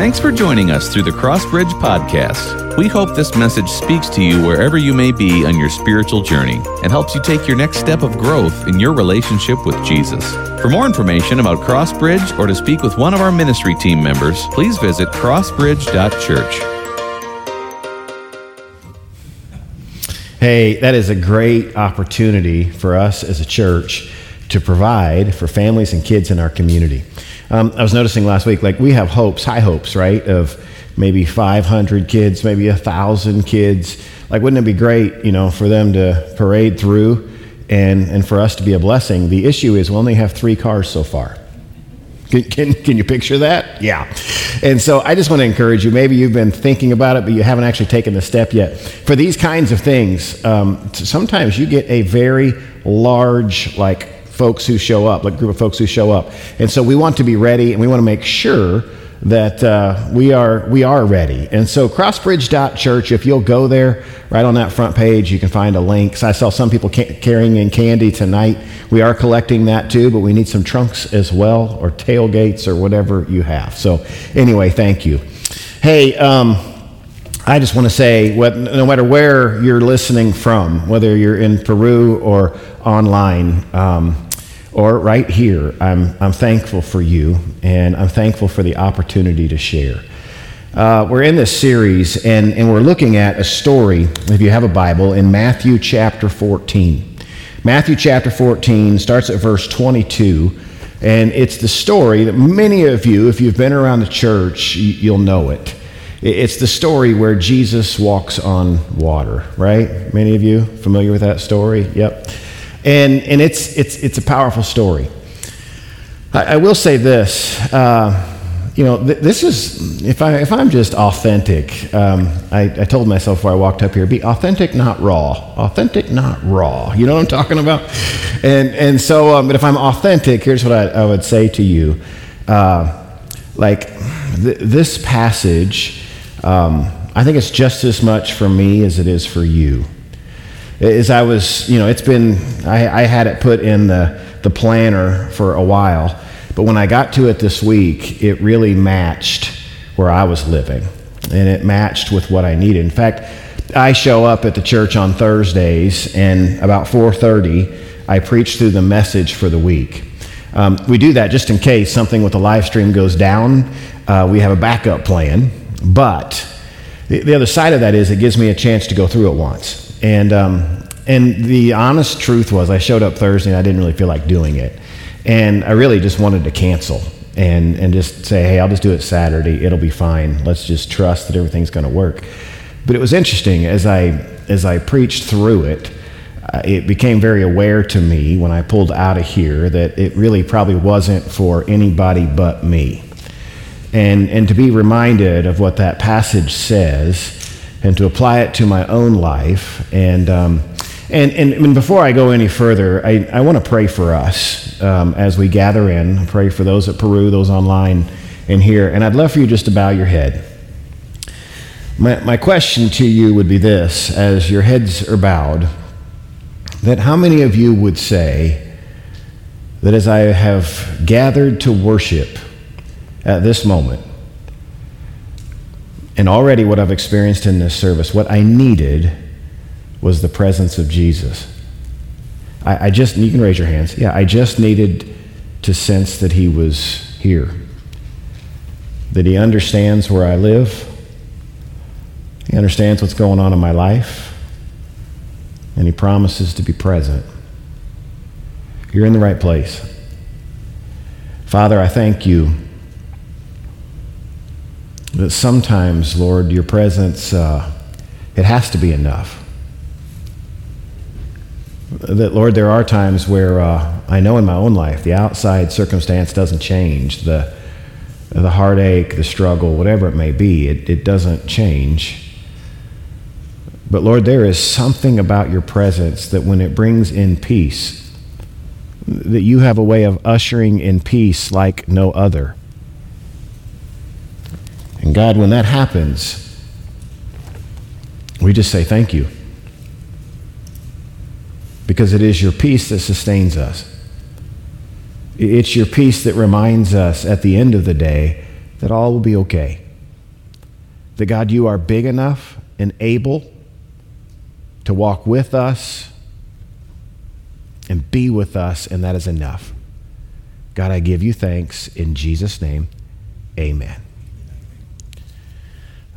Thanks for joining us through the Crossbridge Podcast. We hope this message speaks to you wherever you may be on your spiritual journey and helps you take your next step of growth in your relationship with Jesus. For more information about Crossbridge or to speak with one of our ministry team members, please visit crossbridge.church. Hey, that is a great opportunity for us as a church to provide for families and kids in our community. Um, I was noticing last week, like we have hopes, high hopes, right, of maybe 500 kids, maybe a thousand kids. Like, wouldn't it be great, you know, for them to parade through and, and for us to be a blessing? The issue is we only have three cars so far. Can, can, can, you picture that? Yeah. And so I just want to encourage you. Maybe you've been thinking about it, but you haven't actually taken the step yet. For these kinds of things, um, sometimes you get a very large, like, folks who show up, like group of folks who show up. And so we want to be ready and we want to make sure that uh, we are we are ready. And so crossbridge.church, if you'll go there, right on that front page, you can find a link. So I saw some people ca- carrying in candy tonight. We are collecting that too, but we need some trunks as well, or tailgates, or whatever you have. So anyway, thank you. Hey. Um, I just want to say, no matter where you're listening from, whether you're in Peru or online, um, or right here, I'm, I'm thankful for you and I'm thankful for the opportunity to share. Uh, we're in this series and, and we're looking at a story, if you have a Bible, in Matthew chapter 14. Matthew chapter 14 starts at verse 22, and it's the story that many of you, if you've been around the church, you'll know it. It's the story where Jesus walks on water, right? Many of you familiar with that story? Yep. And, and it's, it's, it's a powerful story. I, I will say this. Uh, you know, th- this is, if, I, if I'm just authentic, um, I, I told myself before I walked up here, be authentic, not raw. Authentic, not raw. You know what I'm talking about? And, and so, um, but if I'm authentic, here's what I, I would say to you. Uh, like, th- this passage, um, I think it's just as much for me as it is for you as I was, you know, it's been, I, I, had it put in the, the planner for a while, but when I got to it this week, it really matched where I was living, and it matched with what I needed. In fact, I show up at the church on Thursdays, and about 4:30, I preach through the message for the week. Um, we do that just in case something with the live stream goes down. Uh, we have a backup plan, but the, the other side of that is it gives me a chance to go through it once. And, um, and the honest truth was, I showed up Thursday and I didn't really feel like doing it. And I really just wanted to cancel and, and just say, hey, I'll just do it Saturday. It'll be fine. Let's just trust that everything's going to work. But it was interesting as I, as I preached through it, uh, it became very aware to me when I pulled out of here that it really probably wasn't for anybody but me. And, and to be reminded of what that passage says and to apply it to my own life. And, um, and, and, and, before I go any further, I, I want to pray for us um, as we gather in. Pray for those at Peru, those online and here. And I'd love for you just to bow your head. My, my question to you would be this as your heads are bowed, that how many of you would say that as I have gathered to worship at this moment, and already, what I've experienced in this service, what I needed was the presence of Jesus. I, I, just, you can raise your hands. Yeah, I just needed to sense that He was here, that He understands where I live, He understands what's going on in my life, and He promises to be present. You're in the right place. Father, I thank you that sometimes, Lord, your presence, uh, it has to be enough. That, Lord, there are times where uh, I know in my own life the outside circumstance doesn't change. The, the heartache, the struggle, whatever it may be, it, it doesn't change. But Lord, there is something about your presence that when it brings in peace, that you have a way of ushering in peace like no other. And God, when that happens, we just say thank you. Because it is your peace that sustains us. It's your peace that reminds us at the end of the day that all will be okay. that God, you are big enough and able to walk with us and be with us, and that is enough. God, I give you thanks in Jesus' name. Amen.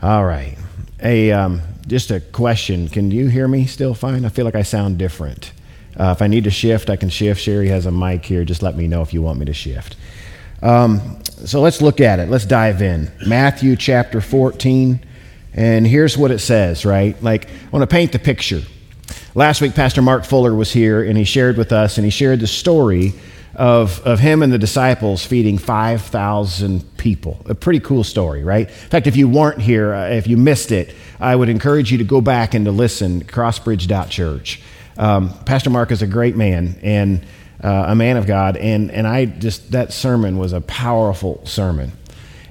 All right. A, um, just a question. Can you hear me still fine? I feel like I sound different. Uh, if I need to shift, I can shift. Sherry has a mic here. Just let me know if you want me to shift. Um, so let's look at it. Let's dive in. Matthew chapter 14. And here's what it says, right? Like, I want to paint the picture. Last week, Pastor Mark Fuller was here and he shared with us and he shared the story of, of him and the disciples feeding 5,000 people. A pretty cool story, right? In fact, if you weren't here, uh, if you missed it, I would encourage you to go back and to listen, crossbridge.church. Um, Pastor Mark is a great man and uh, a man of God, and, and I just, that sermon was a powerful sermon.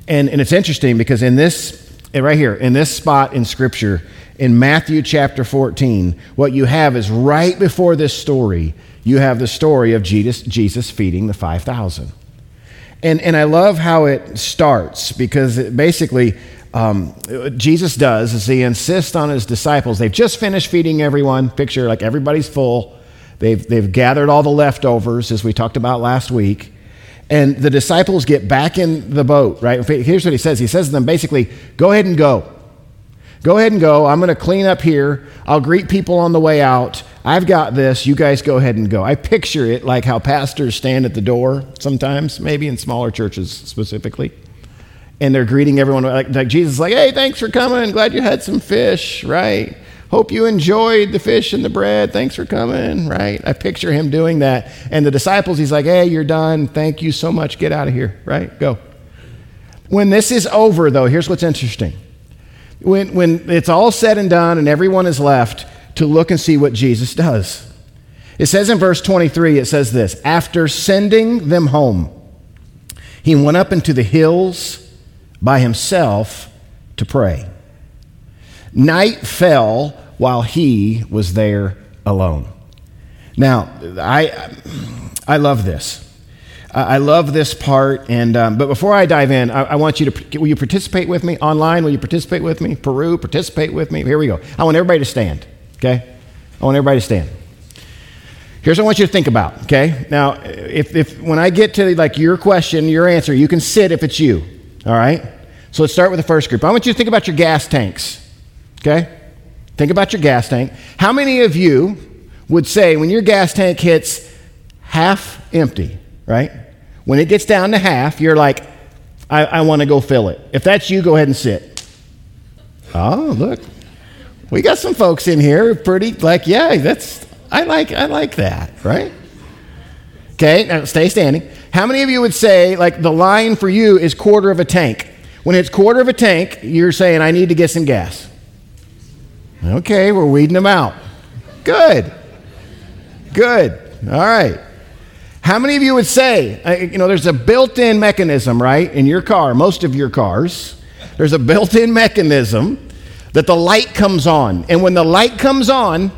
And, and it's interesting because in this, right here, in this spot in Scripture, in Matthew chapter 14, what you have is right before this story, you have the story of Jesus, Jesus feeding the 5,000. And, and I love how it starts because it basically, um, Jesus does is he insists on his disciples. They've just finished feeding everyone. Picture like everybody's full. They've, they've gathered all the leftovers, as we talked about last week. And the disciples get back in the boat, right? Here's what he says He says to them basically, go ahead and go. Go ahead and go. I'm going to clean up here. I'll greet people on the way out. I've got this. You guys go ahead and go. I picture it like how pastors stand at the door sometimes, maybe in smaller churches specifically. And they're greeting everyone like, like Jesus, like, hey, thanks for coming. Glad you had some fish, right? Hope you enjoyed the fish and the bread. Thanks for coming, right? I picture him doing that. And the disciples, he's like, hey, you're done. Thank you so much. Get out of here, right? Go. When this is over, though, here's what's interesting. When, when it's all said and done and everyone is left to look and see what Jesus does. It says in verse 23, it says this After sending them home, he went up into the hills by himself to pray. Night fell while he was there alone. Now, I, I love this. I love this part, and um, but before I dive in, I, I, want you to will you participate with me online? Will you participate with me? Peru, participate with me. Here we go. I want everybody to stand. Okay, I want everybody to stand. Here's what I want you to think about. Okay, now if, if when I get to like your question, your answer, you can sit if it's you. All right. So let's start with the first group. I want you to think about your gas tanks. Okay. Think about your gas tank. How many of you would say when your gas tank hits half empty, right? When it gets down to half, you're like, I, I want to go fill it. If that's you, go ahead and sit. Oh, look. We got some folks in here pretty like, yeah, that's I like I like that, right? Okay, now stay standing. How many of you would say like the line for you is quarter of a tank? When it's quarter of a tank, you're saying I need to get some gas. Okay, we're weeding them out. Good. Good. All right. How many of you would say, uh, you know, there's a built in mechanism, right, in your car, most of your cars, there's a built in mechanism that the light comes on. And when the light comes on,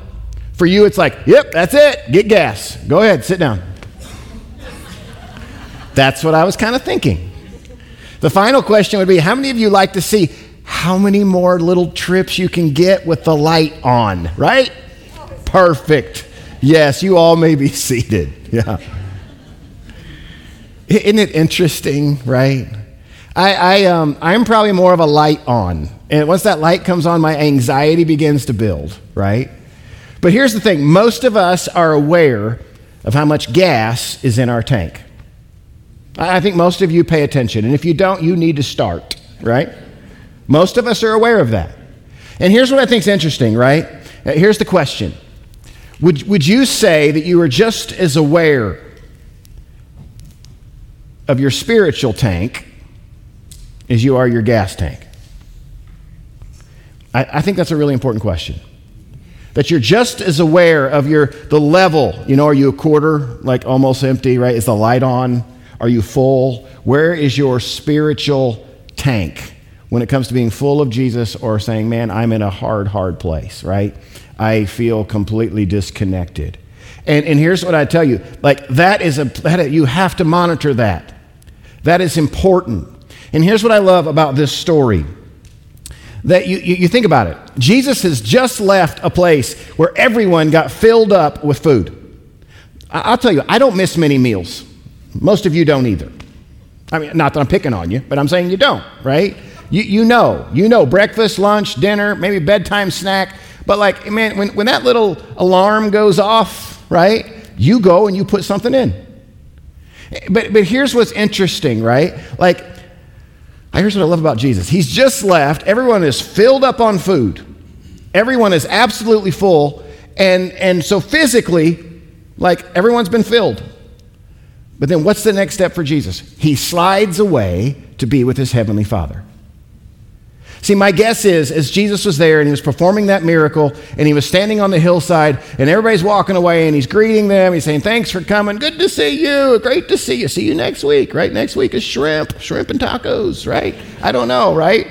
for you, it's like, yep, that's it, get gas. Go ahead, sit down. That's what I was kind of thinking. The final question would be how many of you like to see how many more little trips you can get with the light on, right? Perfect. Yes, you all may be seated. Yeah. Isn't it interesting, right? I, I, um, I'm probably more of a light on. And once that light comes on, my anxiety begins to build, right? But here's the thing most of us are aware of how much gas is in our tank. I think most of you pay attention. And if you don't, you need to start, right? Most of us are aware of that. And here's what I think is interesting, right? Uh, here's the question Would, would you say that you are just as aware of your spiritual tank as you are your gas tank? I, I think that's a really important question. That you're just as aware of your the level. You know, are you a quarter, like almost empty, right? Is the light on? Are you full? Where is your spiritual tank? when it comes to being full of Jesus or saying, man, I'm in a hard, hard place, right? I feel completely disconnected. And, and here's what I tell you like, that is a, that, you have to monitor that. That is important. And here's what I love about this story that you, you, you think about it. Jesus has just left a place where everyone got filled up with food. I, I'll tell you, I don't miss many meals. Most of you don't either. I mean, not that I'm picking on you, but I'm saying you don't, right? You, you know, you know, breakfast, lunch, dinner, maybe bedtime snack. But like, man, when, when that little alarm goes off, right, you go and you put something in. But, but here's what's interesting, right? Like, here's what I love about Jesus. He's just left. Everyone is filled up on food. Everyone is absolutely full. And, and so physically, like, everyone's been filled. But then what's the next step for Jesus? He slides away to be with his heavenly Father. See, my guess is, as Jesus was there and he was performing that miracle and he was standing on the hillside and everybody's walking away and he's greeting them. He's saying, Thanks for coming. Good to see you. Great to see you. See you next week, right? Next week is shrimp, shrimp and tacos, right? I don't know, right?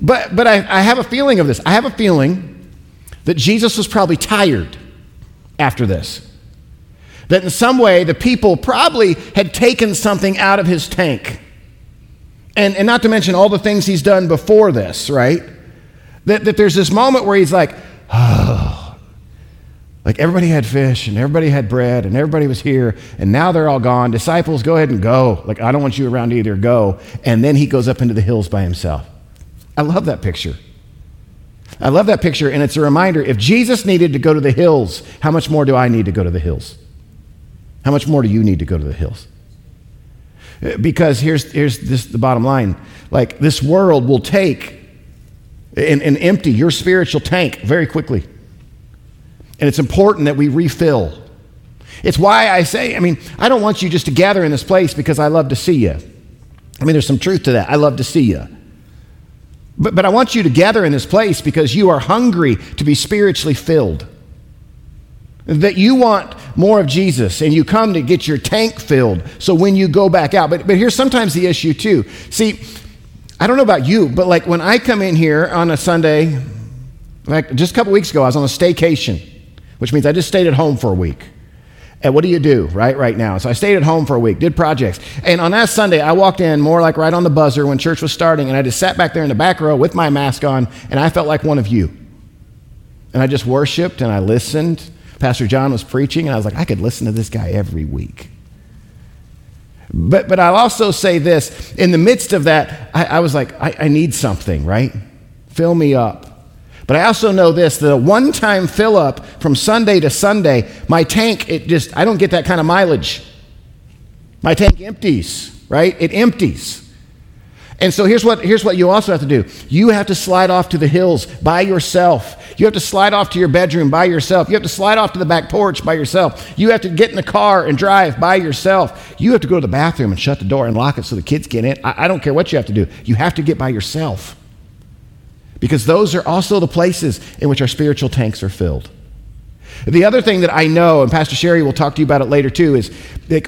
But, but I, I have a feeling of this. I have a feeling that Jesus was probably tired after this. That in some way the people probably had taken something out of his tank and, and not to mention all the things he's done before this, right? That, that there's this moment where he's like, oh, like everybody had fish and everybody had bread and everybody was here and now they're all gone. Disciples, go ahead and go. Like, I don't want you around either. Go. And then he goes up into the hills by himself. I love that picture. I love that picture, and it's a reminder if Jesus needed to go to the hills, how much more do I need to go to the hills? How much more do you need to go to the hills? Because here's, here's this, the bottom line like, this world will take and, and empty your spiritual tank very quickly. And it's important that we refill. It's why I say, I mean, I don't want you just to gather in this place because I love to see you. I mean, there's some truth to that. I love to see you. But, but I want you to gather in this place because you are hungry to be spiritually filled that you want more of Jesus and you come to get your tank filled so when you go back out. But, but here's sometimes the issue too. See, I don't know about you, but like when I come in here on a Sunday, like just a couple weeks ago, I was on a staycation, which means I just stayed at home for a week. And what do you do, right, right now? So I stayed at home for a week, did projects. And on that Sunday, I walked in more like right on the buzzer when church was starting, and I just sat back there in the back row with my mask on, and I felt like one of you. And I just worshiped and I listened Pastor John was preaching, and I was like, I could listen to this guy every week. But, but I'll also say this in the midst of that, I, I was like, I, I need something, right? Fill me up. But I also know this that a one time fill up from Sunday to Sunday, my tank, it just, I don't get that kind of mileage. My tank empties, right? It empties. And so here's what, here's what you also have to do you have to slide off to the hills by yourself. You have to slide off to your bedroom by yourself. You have to slide off to the back porch by yourself. You have to get in the car and drive by yourself. You have to go to the bathroom and shut the door and lock it so the kids get in. I, I don't care what you have to do. You have to get by yourself. Because those are also the places in which our spiritual tanks are filled. The other thing that I know, and Pastor Sherry will talk to you about it later too, is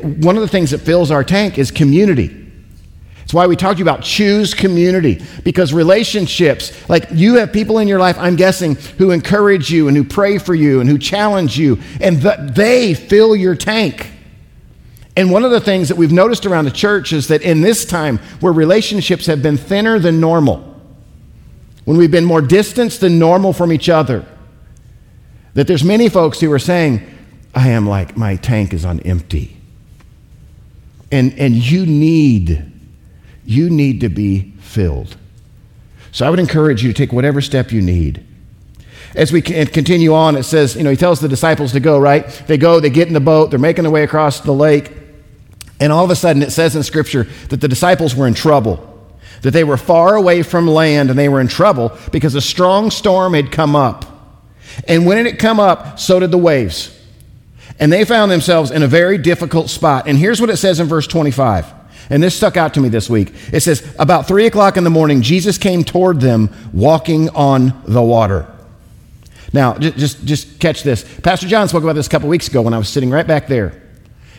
one of the things that fills our tank is community. It's why we talked to you about choose community because relationships, like you have people in your life, I'm guessing, who encourage you and who pray for you and who challenge you, and that they fill your tank. And one of the things that we've noticed around the church is that in this time where relationships have been thinner than normal, when we've been more distanced than normal from each other, that there's many folks who are saying, I am like, my tank is on empty. And, and you need you need to be filled. So I would encourage you to take whatever step you need. As we continue on, it says, you know, he tells the disciples to go, right? They go, they get in the boat, they're making their way across the lake. And all of a sudden, it says in Scripture that the disciples were in trouble, that they were far away from land and they were in trouble because a strong storm had come up. And when it had come up, so did the waves. And they found themselves in a very difficult spot. And here's what it says in verse 25 and this stuck out to me this week. It says, About three o'clock in the morning, Jesus came toward them walking on the water. Now, just, just catch this. Pastor John spoke about this a couple weeks ago when I was sitting right back there.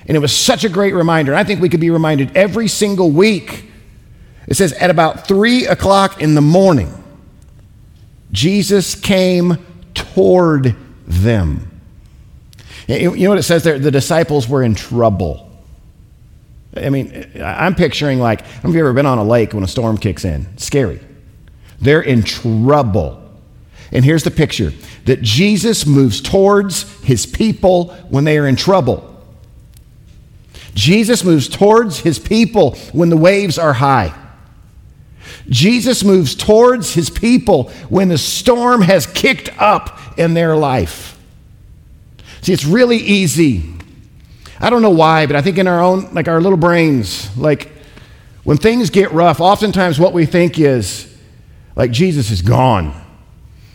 And it was such a great reminder. I think we could be reminded every single week. It says, At about three o'clock in the morning, Jesus came toward them. You know what it says there? The disciples were in trouble. I mean, I'm picturing like, have you ever been on a lake when a storm kicks in? scary. They're in trouble. And here's the picture that Jesus moves towards his people when they are in trouble. Jesus moves towards his people when the waves are high. Jesus moves towards his people when the storm has kicked up in their life. See, it's really easy. I don't know why, but I think in our own, like our little brains, like when things get rough, oftentimes what we think is, like, Jesus is gone.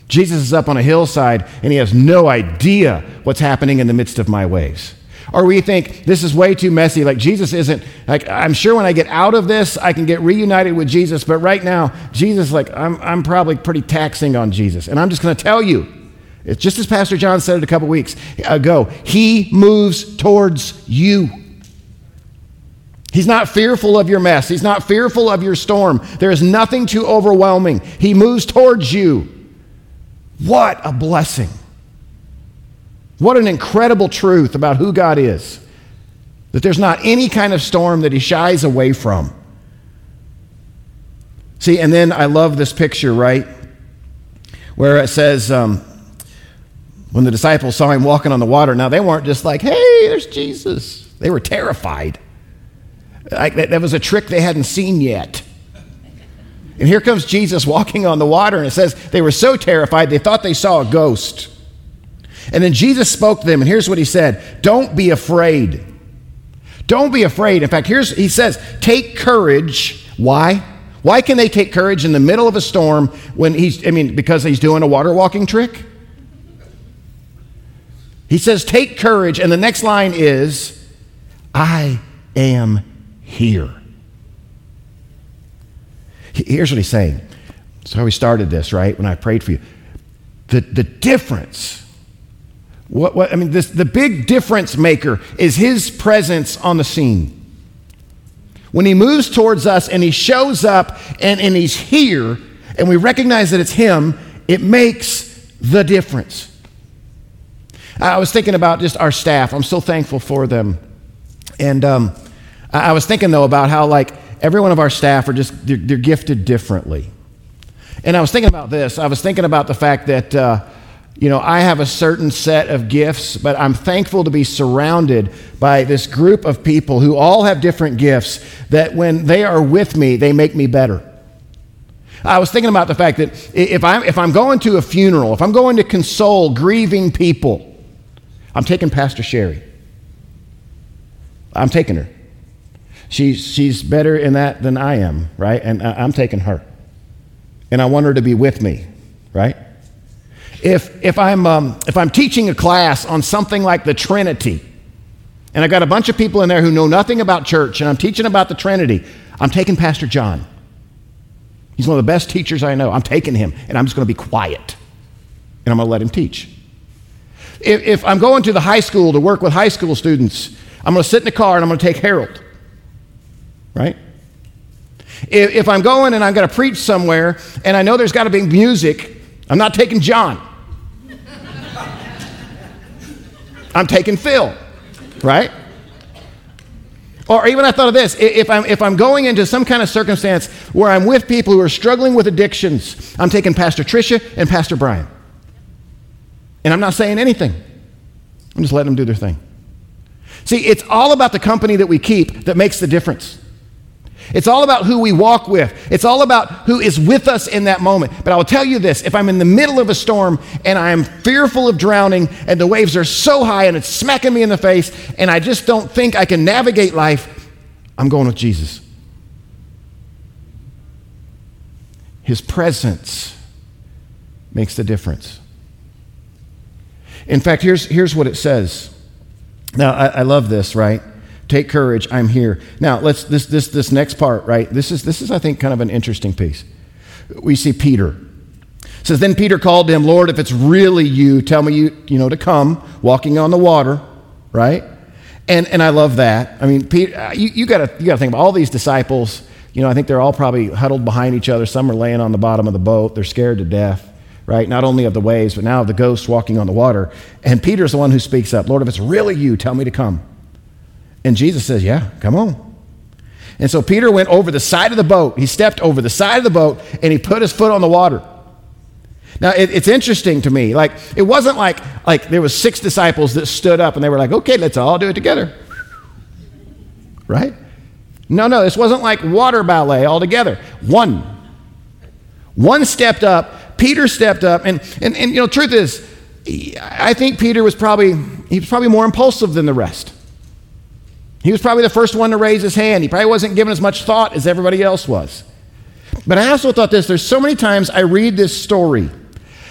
Jesus is up on a hillside and he has no idea what's happening in the midst of my waves. Or we think this is way too messy. Like Jesus isn't, like, I'm sure when I get out of this, I can get reunited with Jesus. But right now, Jesus, like, I'm, I'm probably pretty taxing on Jesus. And I'm just going to tell you, it's just as Pastor John said it a couple weeks ago, he moves towards you. He's not fearful of your mess. He's not fearful of your storm. There is nothing too overwhelming. He moves towards you. What a blessing. What an incredible truth about who God is. That there's not any kind of storm that he shies away from. See, and then I love this picture, right? Where it says, um, when the disciples saw him walking on the water, now they weren't just like, hey, there's Jesus. They were terrified. Like that, that was a trick they hadn't seen yet. And here comes Jesus walking on the water, and it says they were so terrified they thought they saw a ghost. And then Jesus spoke to them, and here's what he said Don't be afraid. Don't be afraid. In fact, here's he says, take courage. Why? Why can they take courage in the middle of a storm when he's, I mean, because he's doing a water walking trick? He says, take courage. And the next line is, I am here. Here's what he's saying. So how we started this, right? When I prayed for you. The, the difference what, what, I mean, this, the big difference maker is his presence on the scene. When he moves towards us and he shows up and, and he's here, and we recognize that it's him, it makes the difference. I was thinking about just our staff. I'm so thankful for them. And um, I was thinking, though, about how, like, every one of our staff are just, they're, they're gifted differently. And I was thinking about this. I was thinking about the fact that. Uh, you know, I have a certain set of gifts, but I'm thankful to be surrounded by this group of people who all have different gifts that when they are with me, they make me better. I was thinking about the fact that if I'm, if I'm going to a funeral, if I'm going to console grieving people, I'm taking Pastor Sherry. I'm taking her. She's, she's better in that than I am, right? And I'm taking her. And I want her to be with me, right? if, if, I'm, um, if I'm teaching a class on something like the Trinity, and I've got a bunch of people in there who know nothing about church, and I'm teaching about the Trinity, I'm taking Pastor John. He's one of the best teachers I know. I'm taking him, and I'm just going to be quiet, and I'm going to let him teach. If, if I'm going to the high school to work with high school students, I'm going to sit in the car and I'm going to take Harold, right? If, if I'm going and I'm going to preach somewhere, and I know there's got to be music, I'm not taking John. I'm taking Phil, right? Or even I thought of this if I'm, if I'm going into some kind of circumstance where I'm with people who are struggling with addictions, I'm taking Pastor Tricia and Pastor Brian. And I'm not saying anything, I'm just letting them do their thing. See, it's all about the company that we keep that makes the difference. It's all about who we walk with. It's all about who is with us in that moment. But I will tell you this if I'm in the middle of a storm and I am fearful of drowning and the waves are so high and it's smacking me in the face and I just don't think I can navigate life, I'm going with Jesus. His presence makes the difference. In fact, here's, here's what it says. Now, I, I love this, right? Take courage, I'm here. Now, let's this this this next part, right? This is this is I think kind of an interesting piece. We see Peter. It says then Peter called him, "Lord, if it's really you, tell me you, you know to come walking on the water." Right? And and I love that. I mean, Peter, uh, you, you got to you got to think about all these disciples. You know, I think they're all probably huddled behind each other. Some are laying on the bottom of the boat. They're scared to death right? Not only of the waves, but now of the ghost walking on the water. And Peter's the one who speaks up Lord, if it's really you, tell me to come. And Jesus says, Yeah, come on. And so Peter went over the side of the boat. He stepped over the side of the boat and he put his foot on the water. Now it, it's interesting to me. Like it wasn't like like there was six disciples that stood up and they were like, "Okay, let's all do it together." Right? No, no, this wasn't like water ballet all together. One. One stepped up, Peter stepped up, and, and, and you know, truth is, I think Peter was probably, he was probably more impulsive than the rest. He was probably the first one to raise his hand. He probably wasn't given as much thought as everybody else was. But I also thought this there's so many times I read this story.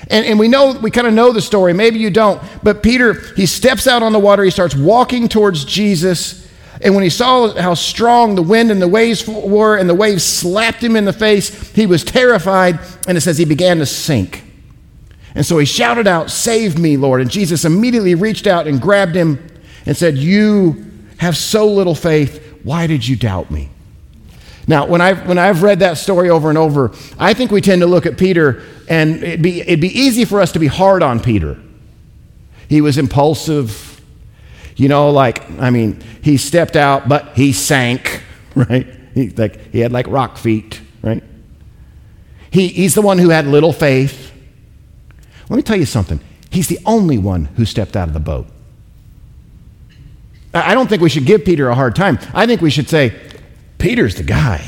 And, and we know, we kind of know the story. Maybe you don't. But Peter, he steps out on the water. He starts walking towards Jesus. And when he saw how strong the wind and the waves were, and the waves slapped him in the face, he was terrified. And it says he began to sink. And so he shouted out, Save me, Lord. And Jesus immediately reached out and grabbed him and said, You have so little faith. Why did you doubt me? Now, when I've, when I've read that story over and over, I think we tend to look at Peter, and it'd be, it'd be easy for us to be hard on Peter. He was impulsive. You know, like, I mean, he stepped out, but he sank, right? He, like, he had like rock feet, right? He, he's the one who had little faith. Let me tell you something. He's the only one who stepped out of the boat. I don't think we should give Peter a hard time. I think we should say, Peter's the guy.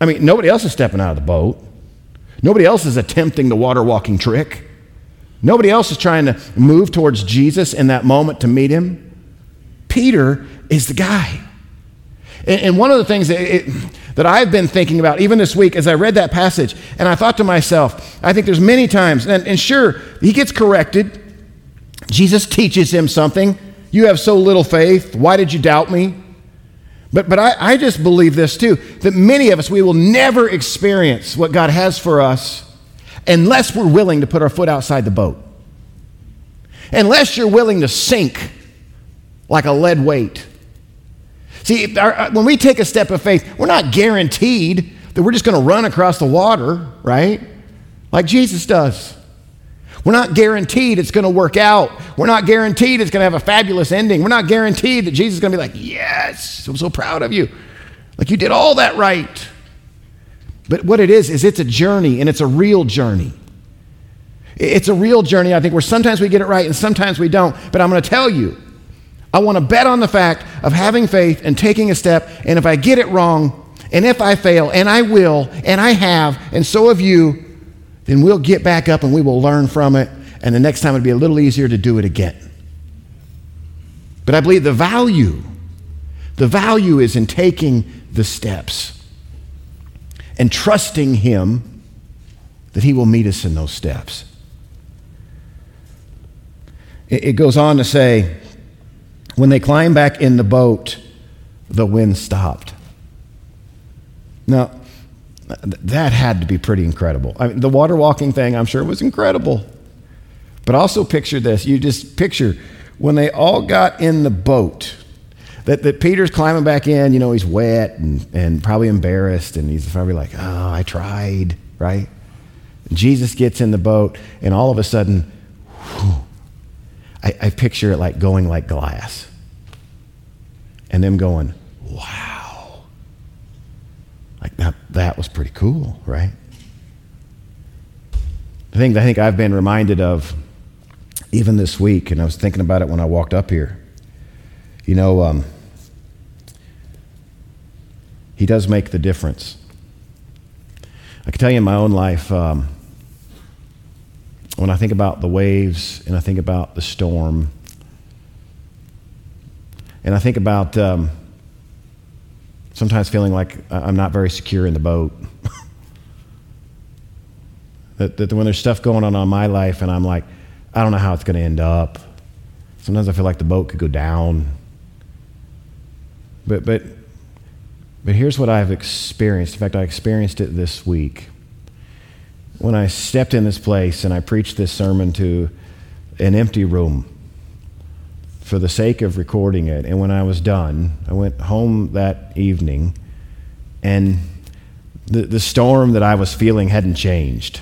I mean, nobody else is stepping out of the boat. Nobody else is attempting the water walking trick. Nobody else is trying to move towards Jesus in that moment to meet him. Peter is the guy. And, one of the things that, it, that I've been thinking about, even this week, as I read that passage, and I thought to myself, I think there's many times, and, and sure, he gets corrected. Jesus teaches him something. You have so little faith. Why did you doubt me? But, but I, I just believe this too that many of us, we will never experience what God has for us unless we're willing to put our foot outside the boat. Unless you're willing to sink like a lead weight. See, our, uh, when we take a step of faith, we're not guaranteed that we're just going to run across the water, right? Like Jesus does. We're not guaranteed it's going to work out. We're not guaranteed it's going to have a fabulous ending. We're not guaranteed that Jesus is going to be like, Yes, I'm so proud of you. Like you did all that right. But what it is, is it's a journey and it's a real journey. It's a real journey, I think, where sometimes we get it right and sometimes we don't. But I'm going to tell you, I want to bet on the fact of having faith and taking a step. And if I get it wrong, and if I fail, and I will, and I have, and so have you, then we'll get back up and we will learn from it. And the next time it'll be a little easier to do it again. But I believe the value, the value is in taking the steps and trusting Him that He will meet us in those steps. It goes on to say, when they climbed back in the boat, the wind stopped. Now, that had to be pretty incredible. I mean, the water walking thing, I'm sure, was incredible. But also picture this. You just picture when they all got in the boat, that, that Peter's climbing back in, you know, he's wet and, and probably embarrassed, and he's probably like, oh, I tried, right? Jesus gets in the boat, and all of a sudden, whew, I, I picture it like going like glass. And them going, wow. Like that, that was pretty cool, right? The thing I think I've been reminded of even this week, and I was thinking about it when I walked up here. You know, um, he does make the difference. I can tell you in my own life, um, when I think about the waves and I think about the storm, and I think about um, sometimes feeling like I'm not very secure in the boat. that, that when there's stuff going on in my life and I'm like, I don't know how it's going to end up. Sometimes I feel like the boat could go down. But, but, but here's what I've experienced. In fact, I experienced it this week. When I stepped in this place and I preached this sermon to an empty room for the sake of recording it. And when I was done, I went home that evening, and the, the storm that I was feeling hadn't changed.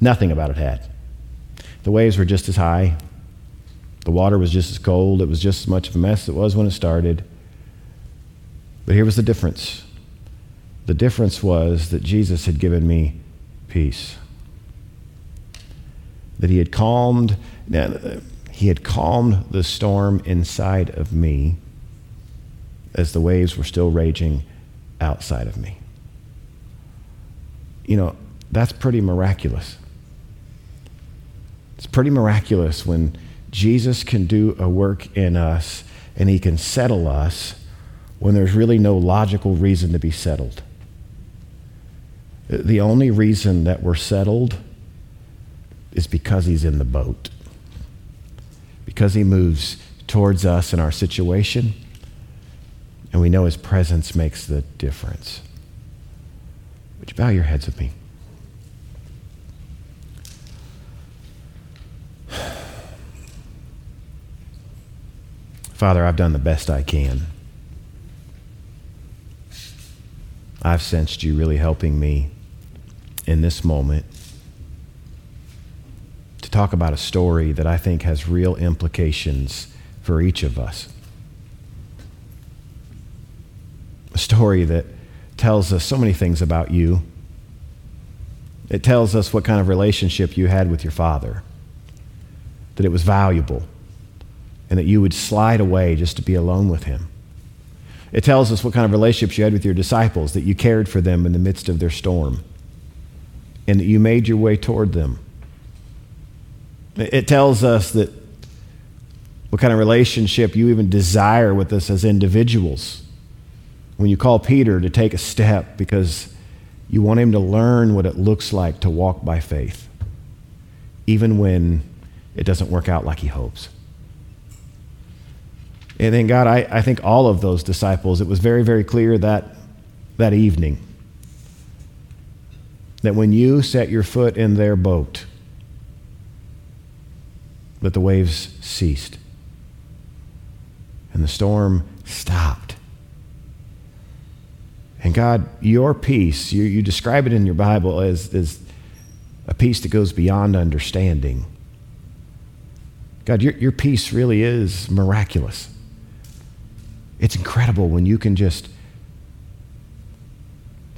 Nothing about it had. The waves were just as high, the water was just as cold, it was just as much of a mess as it was when it started. But here was the difference the difference was that Jesus had given me peace. That he had calmed, he had calmed the storm inside of me as the waves were still raging outside of me. You know, that's pretty miraculous. It's pretty miraculous when Jesus can do a work in us and he can settle us when there's really no logical reason to be settled. The only reason that we're settled is because he's in the boat. Because he moves towards us in our situation, and we know his presence makes the difference. Would you bow your heads with me? Father, I've done the best I can. I've sensed you really helping me in this moment to talk about a story that I think has real implications for each of us. A story that tells us so many things about you. It tells us what kind of relationship you had with your father, that it was valuable, and that you would slide away just to be alone with him. It tells us what kind of relationships you had with your disciples, that you cared for them in the midst of their storm and that you made your way toward them. It tells us that what kind of relationship you even desire with us as individuals. When you call Peter to take a step because you want him to learn what it looks like to walk by faith, even when it doesn't work out like he hopes. And then, God, I, I think all of those disciples, it was very, very clear that, that evening that when you set your foot in their boat, that the waves ceased and the storm stopped. And God, your peace, you, you describe it in your Bible as, as a peace that goes beyond understanding. God, your, your peace really is miraculous. It's incredible when you can just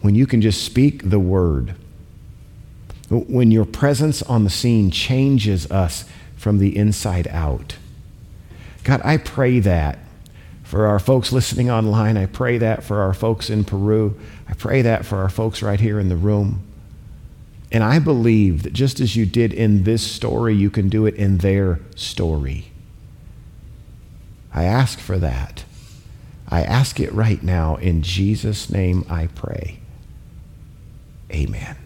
when you can just speak the word when your presence on the scene changes us from the inside out. God, I pray that for our folks listening online. I pray that for our folks in Peru. I pray that for our folks right here in the room. And I believe that just as you did in this story, you can do it in their story. I ask for that. I ask it right now. In Jesus' name I pray. Amen.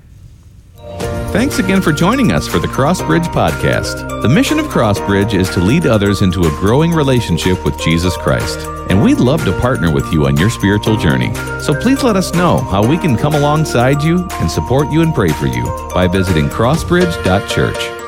Thanks again for joining us for the Crossbridge Podcast. The mission of Crossbridge is to lead others into a growing relationship with Jesus Christ. And we'd love to partner with you on your spiritual journey. So please let us know how we can come alongside you and support you and pray for you by visiting crossbridge.church.